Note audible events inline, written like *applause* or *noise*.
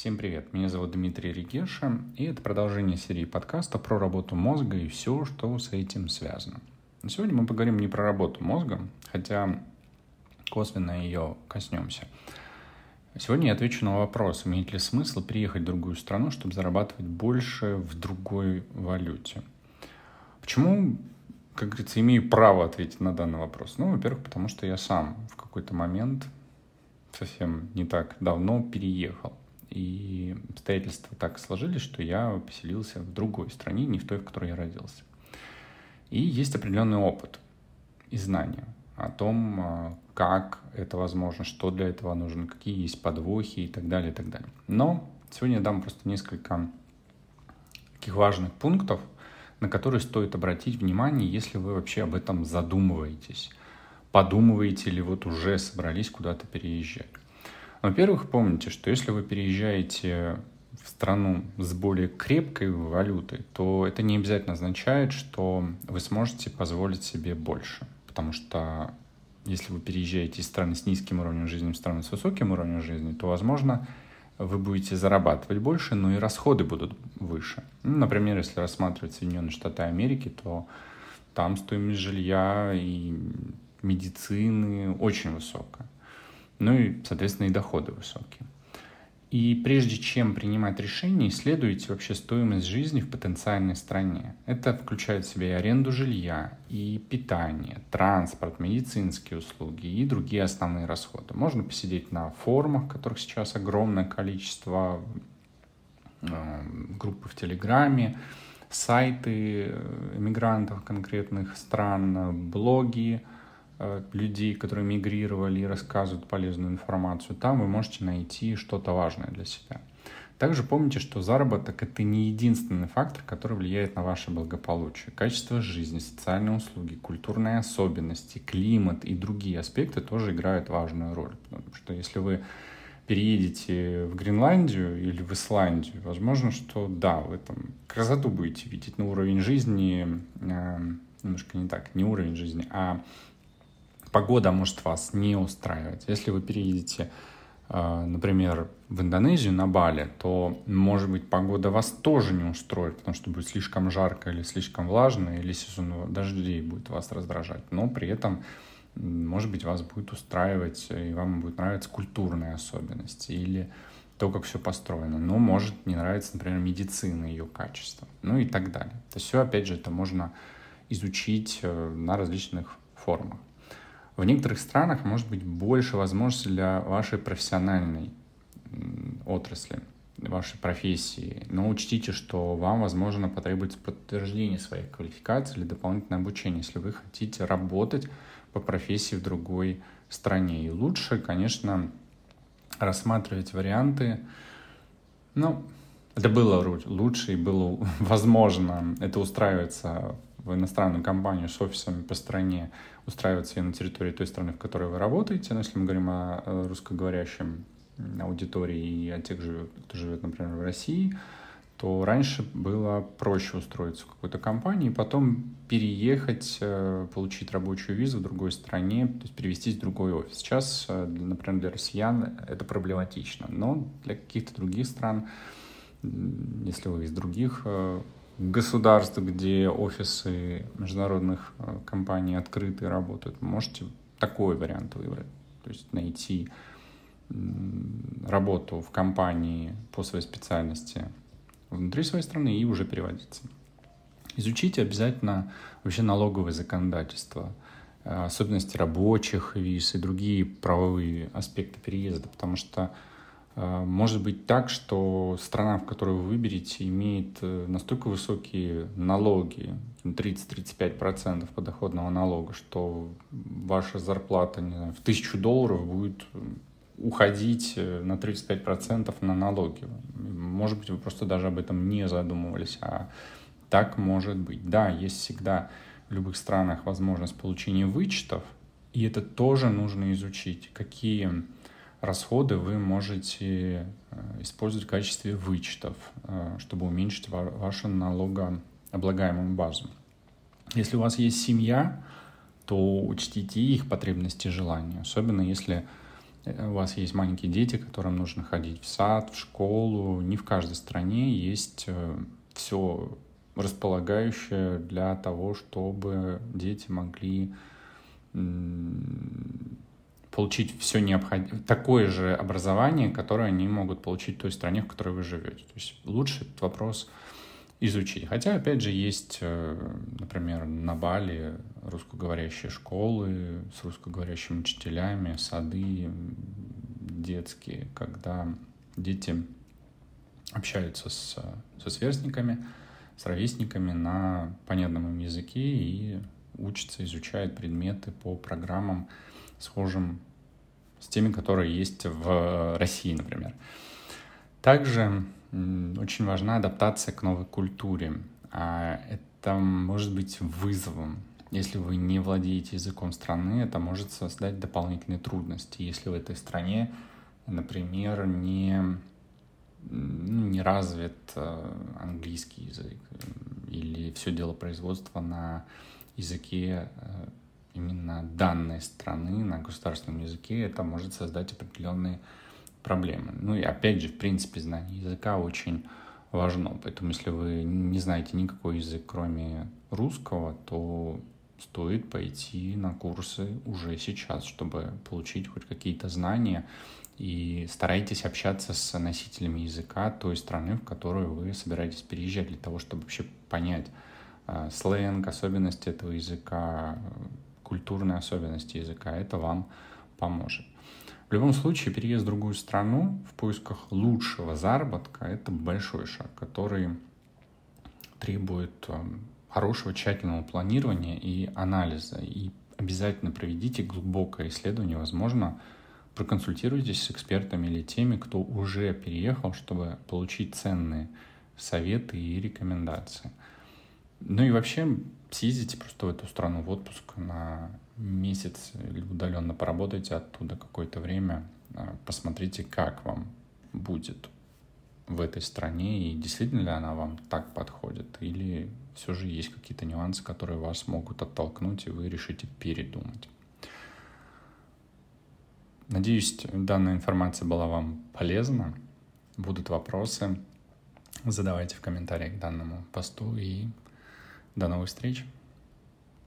Всем привет, меня зовут Дмитрий Регеша, и это продолжение серии подкаста про работу мозга и все, что с этим связано. Сегодня мы поговорим не про работу мозга, хотя косвенно ее коснемся. Сегодня я отвечу на вопрос, имеет ли смысл приехать в другую страну, чтобы зарабатывать больше в другой валюте. Почему, как говорится, имею право ответить на данный вопрос? Ну, во-первых, потому что я сам в какой-то момент совсем не так давно переехал. И обстоятельства так сложились, что я поселился в другой стране, не в той, в которой я родился. И есть определенный опыт и знания о том, а, как это возможно, что для этого нужно, какие есть подвохи и так далее, и так далее. Но сегодня я дам просто несколько таких важных пунктов, на которые стоит обратить внимание, если вы вообще об этом задумываетесь. Подумываете ли вот уже собрались куда-то переезжать. Во-первых, помните, что если вы переезжаете в страну с более крепкой валютой, то это не обязательно означает, что вы сможете позволить себе больше. Потому что если вы переезжаете из страны с низким уровнем жизни в страну с высоким уровнем жизни, то, возможно, вы будете зарабатывать больше, но и расходы будут выше. Ну, например, если рассматривать Соединенные Штаты Америки, то там стоимость жилья и медицины очень высокая. Ну и, соответственно, и доходы высокие. И прежде чем принимать решение, исследуйте вообще стоимость жизни в потенциальной стране. Это включает в себя и аренду жилья, и питание, транспорт, медицинские услуги и другие основные расходы. Можно посидеть на форумах, которых сейчас огромное количество, э, группы в Телеграме, сайты э, эмигрантов конкретных стран, блоги, Э, людей, которые мигрировали и рассказывают полезную информацию, там вы можете найти что-то важное для себя. Также помните, что заработок – это не единственный фактор, который влияет на ваше благополучие. Качество жизни, социальные услуги, культурные особенности, климат и другие аспекты тоже играют важную роль. Потому что если вы переедете в Гренландию или в Исландию, возможно, что да, вы там красоту будете видеть, но уровень жизни э, немножко не так, не уровень жизни, а погода может вас не устраивать. Если вы переедете, э, например, в Индонезию на Бали, то, может быть, погода вас тоже не устроит, потому что будет слишком жарко или слишком влажно, или сезон дождей будет вас раздражать. Но при этом, может быть, вас будет устраивать, и вам будет нравиться культурные особенности или то, как все построено. Но может не нравиться, например, медицина, ее качество, ну и так далее. Это все, опять же, это можно изучить э, на различных форумах. В некоторых странах может быть больше возможностей для вашей профессиональной отрасли, вашей профессии. Но учтите, что вам, возможно, потребуется подтверждение своей квалификации или дополнительное обучение, если вы хотите работать по профессии в другой стране. И лучше, конечно, рассматривать варианты, ну, это было лучше и было *laughs* возможно это устраивается в иностранную компанию с офисами по стране, устраивать себе на территории той страны, в которой вы работаете. Но если мы говорим о русскоговорящем аудитории и о тех, кто живет, например, в России, то раньше было проще устроиться в какой-то компании, потом переехать, э, получить рабочую визу в другой стране, то есть перевестись в другой офис. Сейчас, э, например, для россиян это проблематично, но для каких-то других стран, если вы из других э, государств, где офисы международных э, компаний открыты работают, можете такой вариант выбрать. То есть найти работу в компании по своей специальности внутри своей страны и уже переводиться. Изучите обязательно вообще налоговое законодательство, э, особенности рабочих виз и другие правовые аспекты переезда, потому что может быть так, что страна, в которую вы выберете, имеет э, настолько высокие налоги, 30-35% подоходного налога, что ваша зарплата не знаю, в тысячу долларов будет уходить э, на 35% на налоги. Может быть, вы просто даже об этом не задумывались, а так может быть. Да, есть всегда в любых странах возможность получения вычетов, и это тоже нужно изучить, какие расходы вы можете э, использовать в качестве вычетов, э, чтобы уменьшить вашу налогооблагаемую базу. Если у вас есть семья, то учтите их потребности и желания, особенно если э, у вас есть маленькие дети, которым нужно ходить в сад, в школу. Не в каждой стране есть все располагающее для того, чтобы дети могли получить все необходимое, такое же образование, которое они могут получить в той стране, в которой вы живете. То есть лучше этот вопрос изучить. Хотя, опять же, есть, э, например, на Бали русскоговорящие школы с русскоговорящими учителями, сады детские, когда дети общаются с, со сверстниками, с ровесниками на понятном им языке и учатся, изучают предметы по программам, схожим с теми, которые есть в России, например. Также очень важна адаптация к новой культуре. А это может быть вызовом. Если вы не владеете языком страны, это может создать дополнительные трудности. Если в этой стране, например, не, ну, не развит э, английский язык или все дело производства на языке э, именно данной страны, на государственном языке, это может создать определенные проблемы. Ну и опять же, в принципе, знание языка очень важно. Поэтому если вы не знаете никакой язык, кроме русского, то стоит пойти на курсы уже сейчас, чтобы получить хоть какие-то знания. И старайтесь общаться с носителями языка той страны, в которую вы собираетесь переезжать, для того, чтобы вообще понять э, сленг, особенности этого языка, культурные особенности языка. Это вам поможет. В любом случае, переезд в другую страну в поисках лучшего заработка – это большой шаг, который требует эм, хорошего тщательного планирования и анализа. И обязательно проведите глубокое исследование, возможно, проконсультируйтесь с экспертами или теми, кто уже переехал, чтобы получить ценные советы и рекомендации. Ну и вообще съездите просто в эту страну в отпуск на месяц или удаленно поработайте оттуда какое-то время, а, посмотрите, как вам будет в этой стране и действительно ли она вам так подходит или все же есть какие-то нюансы, которые вас могут оттолкнуть и вы решите передумать. Надеюсь, данная информация была вам полезна. Будут вопросы, задавайте в комментариях к данному посту и до новых встреч!